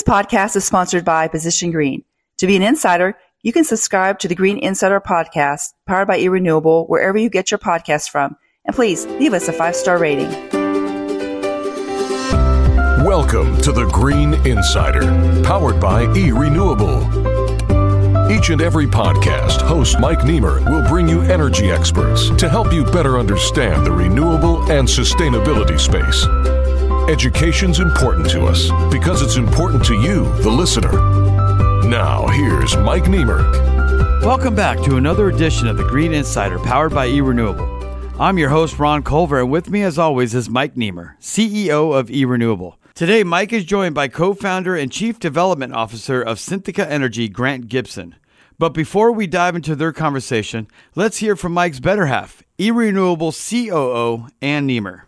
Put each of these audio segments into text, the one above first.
This podcast is sponsored by Position Green. To be an insider, you can subscribe to the Green Insider podcast powered by eRenewable wherever you get your podcasts from. And please leave us a five star rating. Welcome to the Green Insider, powered by eRenewable. Each and every podcast, host Mike Niemer will bring you energy experts to help you better understand the renewable and sustainability space. Education's important to us because it's important to you, the listener. Now, here's Mike Niemer. Welcome back to another edition of the Green Insider, powered by eRenewable. I'm your host, Ron Culver, and with me, as always, is Mike Niemer, CEO of eRenewable. Today, Mike is joined by co founder and chief development officer of Synthica Energy, Grant Gibson. But before we dive into their conversation, let's hear from Mike's better half, eRenewable COO, Ann Niemer.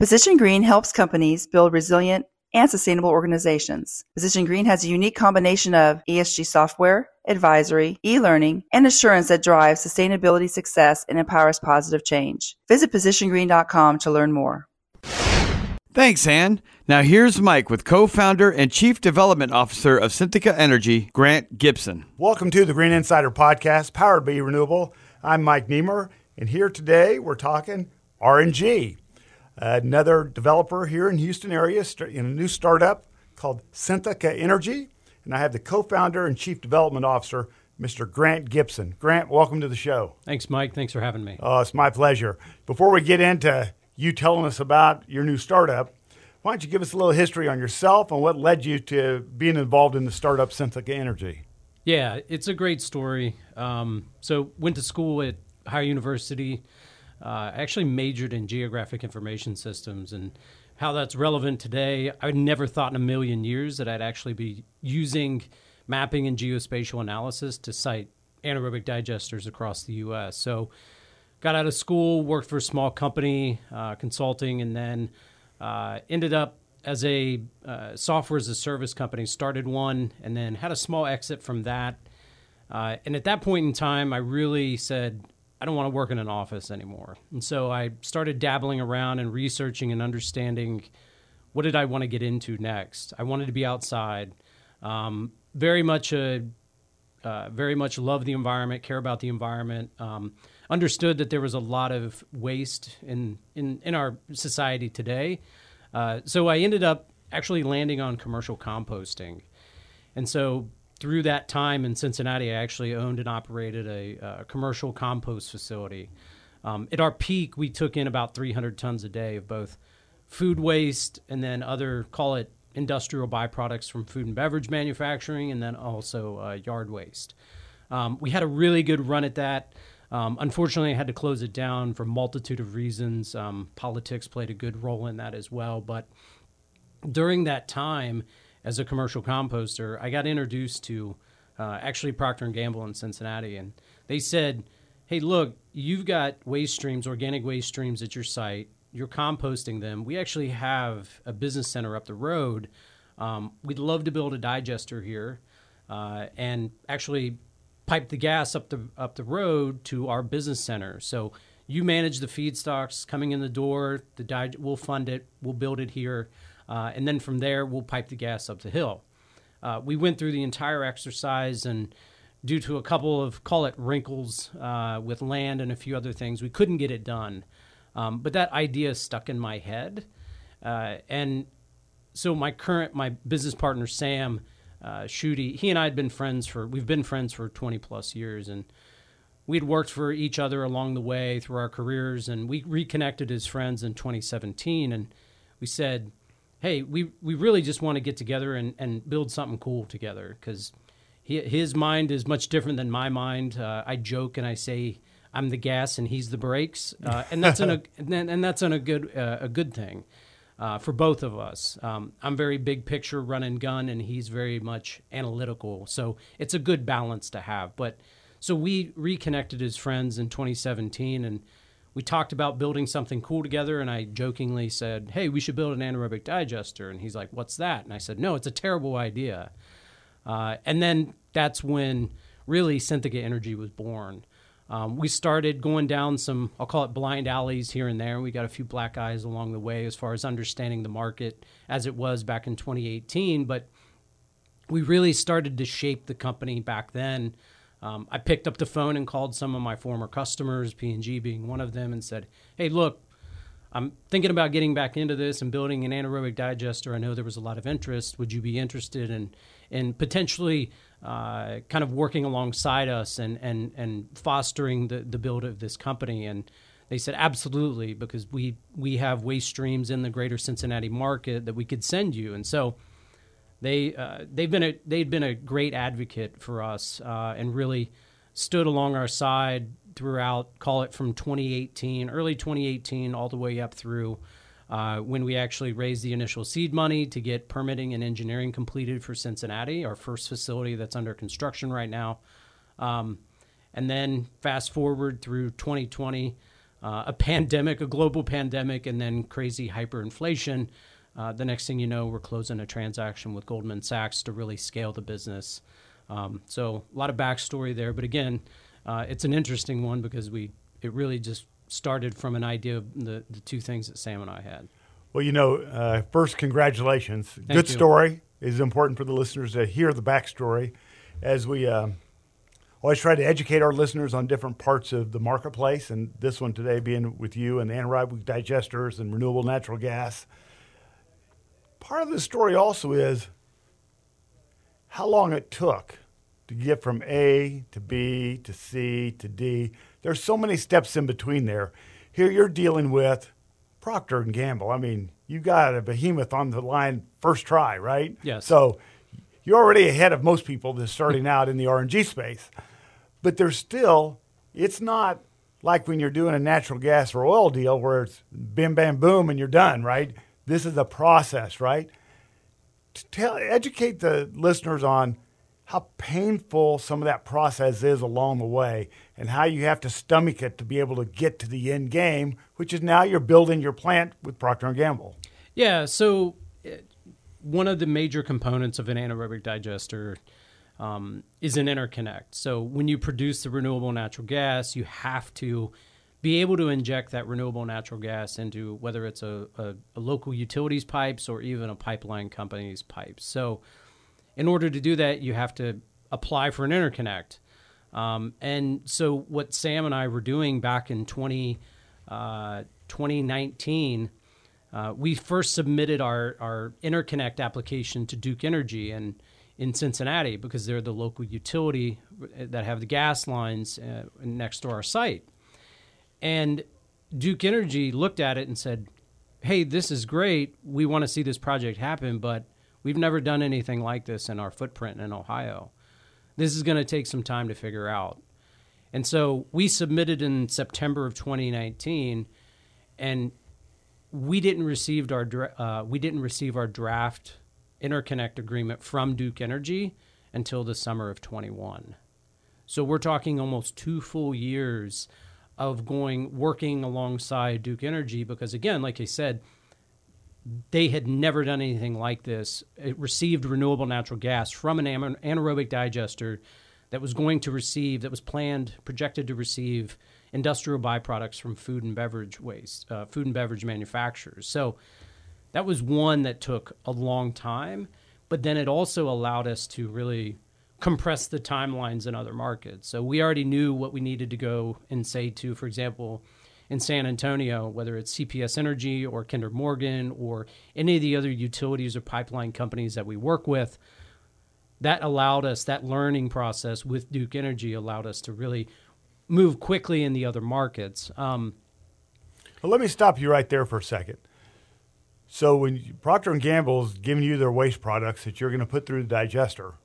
Position Green helps companies build resilient and sustainable organizations. Position Green has a unique combination of ESG software, advisory, e-learning, and assurance that drives sustainability success and empowers positive change. Visit positiongreen.com to learn more. Thanks, Ann. Now here's Mike with co-founder and chief development officer of Synthica Energy, Grant Gibson. Welcome to the Green Insider podcast, powered by Renewable. I'm Mike Niemer, and here today we're talking RNG. Another developer here in Houston area in a new startup called Synthica Energy, and I have the co-founder and chief development officer, Mr. Grant Gibson. Grant, welcome to the show. Thanks, Mike. Thanks for having me. Oh, it's my pleasure. Before we get into you telling us about your new startup, why don't you give us a little history on yourself and what led you to being involved in the startup Synthica Energy? Yeah, it's a great story. Um, so, went to school at Higher University. Uh, actually majored in geographic information systems and how that's relevant today. I never thought in a million years that I'd actually be using mapping and geospatial analysis to site anaerobic digesters across the U.S. So, got out of school, worked for a small company, uh, consulting, and then uh, ended up as a uh, software as a service company. Started one, and then had a small exit from that. Uh, and at that point in time, I really said, I don't want to work in an office anymore. And so I started dabbling around and researching and understanding what did I want to get into next. I wanted to be outside. Um, very much a uh, very much love the environment, care about the environment. Um, understood that there was a lot of waste in in, in our society today. Uh, so I ended up actually landing on commercial composting, and so through that time in Cincinnati, I actually owned and operated a, a commercial compost facility. Um, at our peak, we took in about 300 tons a day of both food waste and then other call it industrial byproducts from food and beverage manufacturing, and then also uh, yard waste. Um, we had a really good run at that. Um, unfortunately, I had to close it down for a multitude of reasons. Um, politics played a good role in that as well. But during that time, as a commercial composter, I got introduced to uh, actually Procter and Gamble in Cincinnati, and they said, "Hey, look, you've got waste streams, organic waste streams at your site. You're composting them. We actually have a business center up the road. Um, we'd love to build a digester here, uh, and actually." pipe the gas up the up the road to our business center. So you manage the feedstocks coming in the door. The dig- we'll fund it. We'll build it here, uh, and then from there we'll pipe the gas up the hill. Uh, we went through the entire exercise, and due to a couple of call it wrinkles uh, with land and a few other things, we couldn't get it done. Um, but that idea stuck in my head, uh, and so my current my business partner Sam uh, he and I had been friends for we've been friends for 20 plus years, and we'd worked for each other along the way through our careers, and we reconnected as friends in 2017, and we said, "Hey, we we really just want to get together and and build something cool together because." His mind is much different than my mind. Uh, I joke and I say I'm the gas and he's the brakes, uh, and that's an, a, and that's an, a good uh, a good thing uh, for both of us. Um, I'm very big picture, run and gun, and he's very much analytical. So it's a good balance to have. But so we reconnected as friends in 2017, and we talked about building something cool together. And I jokingly said, "Hey, we should build an anaerobic digester." And he's like, "What's that?" And I said, "No, it's a terrible idea." Uh, and then that's when really Synthica Energy was born. Um, we started going down some, I'll call it blind alleys here and there. We got a few black eyes along the way as far as understanding the market as it was back in 2018. But we really started to shape the company back then. Um, I picked up the phone and called some of my former customers, P&G being one of them, and said, "Hey, look, I'm thinking about getting back into this and building an anaerobic digester. I know there was a lot of interest. Would you be interested in in potentially uh, kind of working alongside us and and and fostering the the build of this company?" And they said absolutely because we we have waste streams in the greater Cincinnati market that we could send you, and so they uh, they've been a they've been a great advocate for us uh, and really stood along our side throughout. Call it from 2018, early 2018, all the way up through uh, when we actually raised the initial seed money to get permitting and engineering completed for Cincinnati, our first facility that's under construction right now. Um, and then fast forward through 2020, uh, a pandemic, a global pandemic, and then crazy hyperinflation. Uh, the next thing you know, we're closing a transaction with Goldman Sachs to really scale the business. Um, so a lot of backstory there, but again, uh, it's an interesting one because we it really just started from an idea of the, the two things that Sam and I had. Well, you know, uh, first, congratulations. Thank Good you. story. Is important for the listeners to hear the backstory as we uh, always try to educate our listeners on different parts of the marketplace. And this one today being with you and anaerobic digesters and renewable natural gas. Part of the story also is how long it took to get from A to B to C to D. There's so many steps in between there. Here you're dealing with Procter and Gamble. I mean, you got a behemoth on the line first try, right? Yes. So you're already ahead of most people that's starting out in the RNG space. But there's still, it's not like when you're doing a natural gas or oil deal where it's bim bam boom and you're done, right? This is a process, right? To tell, educate the listeners on how painful some of that process is along the way and how you have to stomach it to be able to get to the end game, which is now you're building your plant with Procter & Gamble. Yeah, so uh, one of the major components of an anaerobic digester um, is an interconnect. So when you produce the renewable natural gas, you have to be able to inject that renewable natural gas into whether it's a, a, a local utilities pipes or even a pipeline company's pipes. So in order to do that, you have to apply for an interconnect. Um, and so, what Sam and I were doing back in 20, uh, 2019, uh, we first submitted our, our interconnect application to Duke Energy and in Cincinnati because they're the local utility that have the gas lines uh, next to our site. And Duke Energy looked at it and said, Hey, this is great. We want to see this project happen, but We've never done anything like this in our footprint in Ohio. This is going to take some time to figure out. And so we submitted in September of 2019, and we didn't receive our uh, we didn't receive our draft interconnect agreement from Duke Energy until the summer of 21. So we're talking almost two full years of going working alongside Duke Energy because again, like I said, they had never done anything like this. It received renewable natural gas from an anaerobic digester that was going to receive, that was planned, projected to receive industrial byproducts from food and beverage waste, uh, food and beverage manufacturers. So that was one that took a long time, but then it also allowed us to really compress the timelines in other markets. So we already knew what we needed to go and say to, for example, in San Antonio, whether it's CPS Energy or Kinder Morgan or any of the other utilities or pipeline companies that we work with, that allowed us, that learning process with Duke Energy allowed us to really move quickly in the other markets. Um, well, let me stop you right there for a second. So when Procter and Gamble's giving you their waste products that you're going to put through the digester,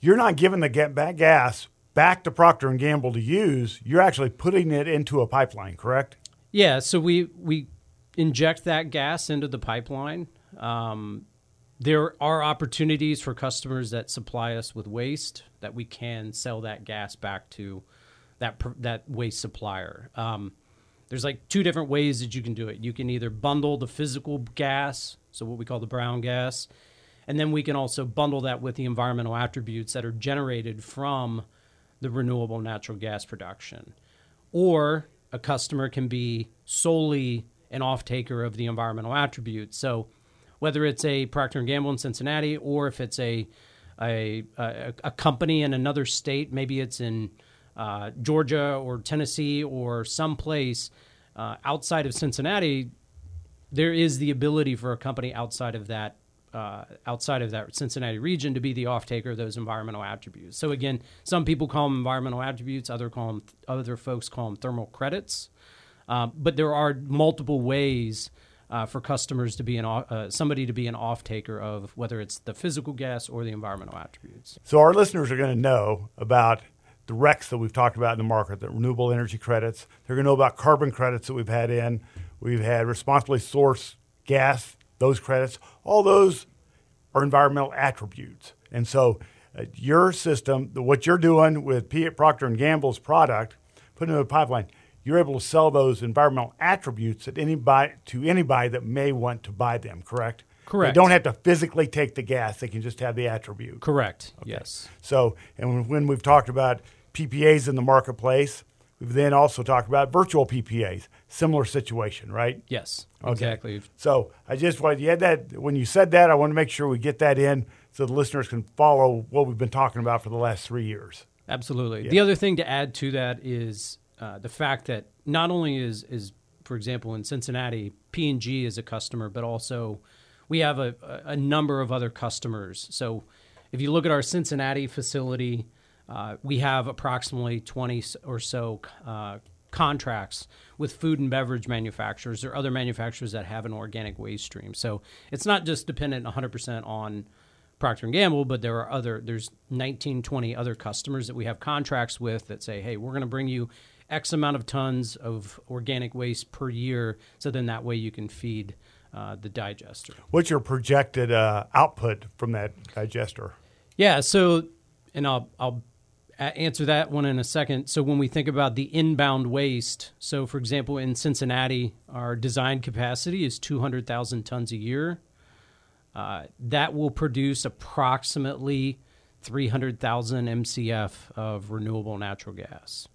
you're not giving the get back gas back to Procter and Gamble to use, you're actually putting it into a pipeline, correct? Yeah. So we we inject that gas into the pipeline. Um, there are opportunities for customers that supply us with waste that we can sell that gas back to that that waste supplier. Um, there's like two different ways that you can do it. You can either bundle the physical gas, so what we call the brown gas, and then we can also bundle that with the environmental attributes that are generated from the renewable natural gas production. Or a customer can be solely an off taker of the environmental attributes. So whether it's a Procter Gamble in Cincinnati or if it's a a, a, a company in another state, maybe it's in uh, Georgia or Tennessee or someplace uh, outside of Cincinnati, there is the ability for a company outside of that uh, outside of that Cincinnati region to be the off taker of those environmental attributes. So again, some people call them environmental attributes, other call them other folks call them thermal credits. Uh, but there are multiple ways uh, for customers to be an uh, somebody to be an off taker of whether it's the physical gas or the environmental attributes. So our listeners are going to know about the RECs that we've talked about in the market, the renewable energy credits. They're going to know about carbon credits that we've had in. We've had responsibly sourced gas, those credits. All those are environmental attributes. And so uh, your system, what you're doing with P- Procter & Gamble's product, putting it in a pipeline, you're able to sell those environmental attributes at anybody, to anybody that may want to buy them, correct? Correct. They don't have to physically take the gas; they can just have the attribute. Correct. Okay. Yes. So, and when we've talked about PPAs in the marketplace, we've then also talked about virtual PPAs. Similar situation, right? Yes. Okay. Exactly. So, I just wanted you had that when you said that. I want to make sure we get that in so the listeners can follow what we've been talking about for the last three years. Absolutely. Yeah. The other thing to add to that is uh, the fact that not only is is for example in Cincinnati P&G is a customer, but also we have a, a number of other customers. So if you look at our Cincinnati facility, uh, we have approximately 20 or so uh, contracts with food and beverage manufacturers or other manufacturers that have an organic waste stream. So it's not just dependent 100% on Procter and Gamble, but there are other there's 19 20 other customers that we have contracts with that say, "Hey, we're going to bring you X amount of tons of organic waste per year so then that way you can feed uh, the digester. What's your projected uh, output from that digester? Yeah, so, and I'll, I'll answer that one in a second. So, when we think about the inbound waste, so for example, in Cincinnati, our design capacity is 200,000 tons a year. Uh, that will produce approximately 300,000 MCF of renewable natural gas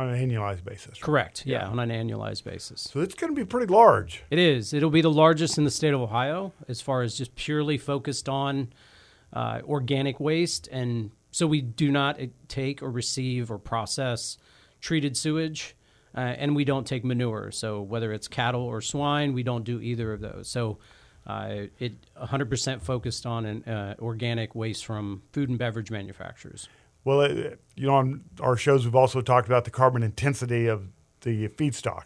on an annualized basis. Correct. Yeah, yeah, on an annualized basis. So it's going to be pretty large. It is. It'll be the largest in the state of Ohio as far as just purely focused on uh, organic waste. And so we do not take or receive or process treated sewage. Uh, and we don't take manure. So whether it's cattle or swine, we don't do either of those. So uh, it 100% focused on an, uh, organic waste from food and beverage manufacturers. Well, it, you know, on our shows, we've also talked about the carbon intensity of the feedstock.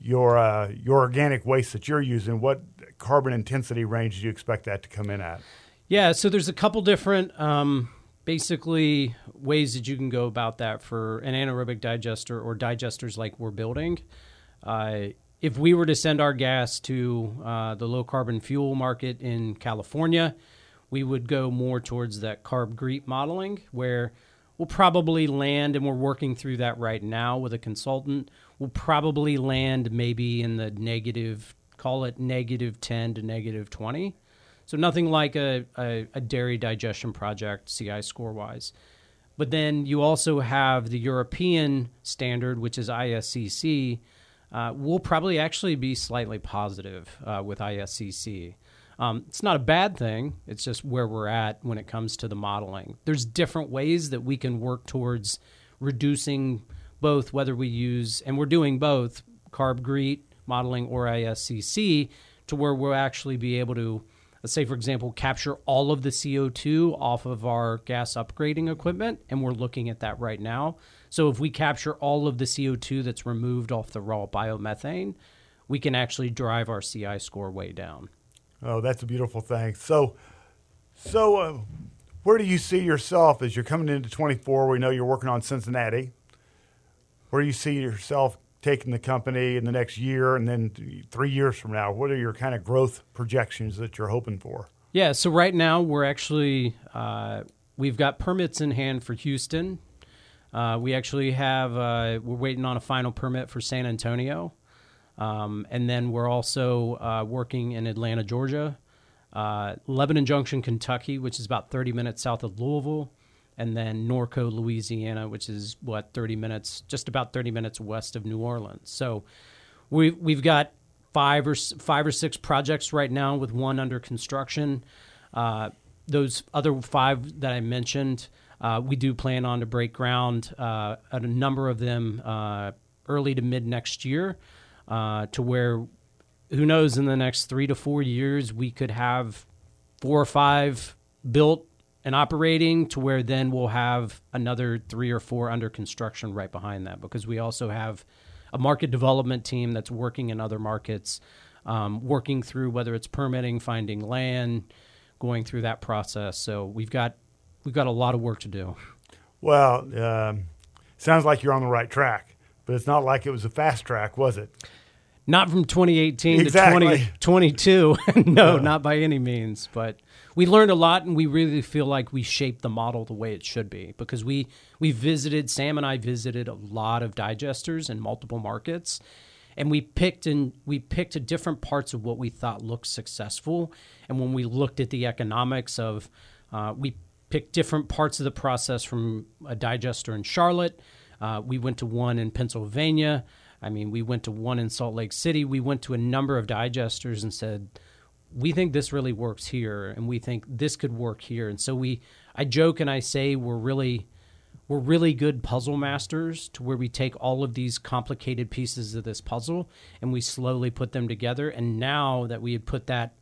Your uh, your organic waste that you're using, what carbon intensity range do you expect that to come in at? Yeah, so there's a couple different, um, basically, ways that you can go about that for an anaerobic digester or digesters like we're building. Uh, if we were to send our gas to uh, the low carbon fuel market in California, we would go more towards that carb GREET modeling where We'll probably land, and we're working through that right now with a consultant. We'll probably land maybe in the negative, call it negative 10 to negative 20. So nothing like a, a, a dairy digestion project, CI score wise. But then you also have the European standard, which is ISCC. Uh, will probably actually be slightly positive uh, with ISCC. Um, it's not a bad thing. It's just where we're at when it comes to the modeling. There's different ways that we can work towards reducing both whether we use, and we're doing both, carb GREET modeling or ISCC to where we'll actually be able to, let's say, for example, capture all of the CO2 off of our gas upgrading equipment. And we're looking at that right now. So if we capture all of the CO2 that's removed off the raw biomethane, we can actually drive our CI score way down. Oh, that's a beautiful thing. So, so uh, where do you see yourself as you're coming into 24? We know you're working on Cincinnati. Where do you see yourself taking the company in the next year and then three years from now? What are your kind of growth projections that you're hoping for? Yeah, so right now we're actually uh, we've got permits in hand for Houston. Uh, we actually have uh, we're waiting on a final permit for San Antonio. Um, and then we're also uh, working in Atlanta, Georgia, uh, Lebanon Junction, Kentucky, which is about 30 minutes south of Louisville, and then Norco, Louisiana, which is what 30 minutes, just about 30 minutes west of New Orleans. So we we've got five or five or six projects right now with one under construction. Uh, those other five that I mentioned, uh, we do plan on to break ground uh, at a number of them uh, early to mid next year, uh, to where who knows in the next three to four years we could have four or five built and operating to where then we'll have another three or four under construction right behind that because we also have a market development team that's working in other markets, um, working through whether it's permitting, finding land, going through that process. So we've got we've got a lot of work to do. Well, um, sounds like you're on the right track, but it's not like it was a fast track, was it? Not from 2018 Exactly. to 2022. no, not by any means. But we learned a lot, and we really feel like we shaped the model the way it should be because we we visited Sam and I visited a lot of digesters in multiple markets, and we picked and we picked different parts of what we thought looked successful. And when we looked at the economics of, uh, we picked different parts of the process from a digester in Charlotte. Uh, we went to one in Pennsylvania. I mean, we went to one in Salt Lake City. We went to a number of digesters and said, we think this really works here, and we think this could work here. And so we, I joke and I say we're really, we're really good puzzle masters to where we take all of these complicated pieces of this puzzle and we slowly put them together. And now that we had put that,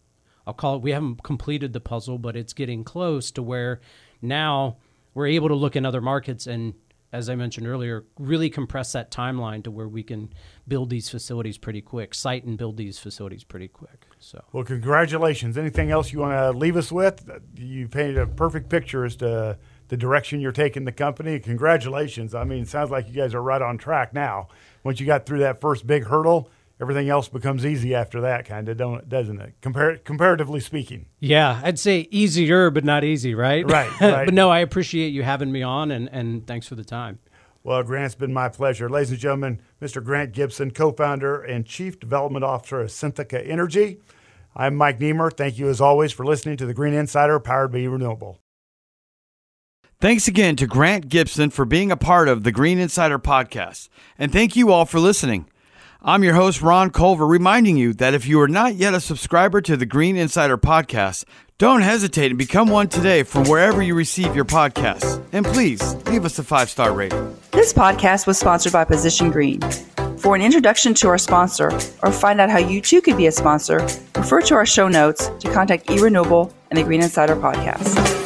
I'll call it, we haven't completed the puzzle, but it's getting close to where now we're able to look in other markets and as I mentioned earlier, really compress that timeline to where we can build these facilities pretty quick, site and build these facilities pretty quick. So, Well, congratulations. Anything else you want to leave us with? You painted a perfect picture as to the direction you're taking the company. Congratulations. I mean, it sounds like you guys are right on track now. Once you got through that first big hurdle, everything else becomes easy after that, kind of, don't doesn't it? Compar- comparatively speaking. yeah, I'd say easier, but not easy, right? Right, right. but no, I appreciate you having me on, and, and thanks for the time. Well, Grant, it's been my pleasure. Ladies and gentlemen, Mr. Grant Gibson, co founder and chief development officer of Synthica Energy. I'm Mike Niemer. Thank you, as always, for listening to the Green Insider powered by Renewable. Thanks again to Grant Gibson for being a part of the Green Insider podcast. And thank you all for listening. I'm your host, Ron Culver, reminding you that if you are not yet a subscriber to the Green Insider podcast, don't hesitate and become one today from wherever you receive your podcasts. And please leave us a five star rating. This podcast was sponsored by Position Green. For an introduction to our sponsor or find out how you too could be a sponsor, refer to our show notes to contact eRenewable and the Green Insider podcast.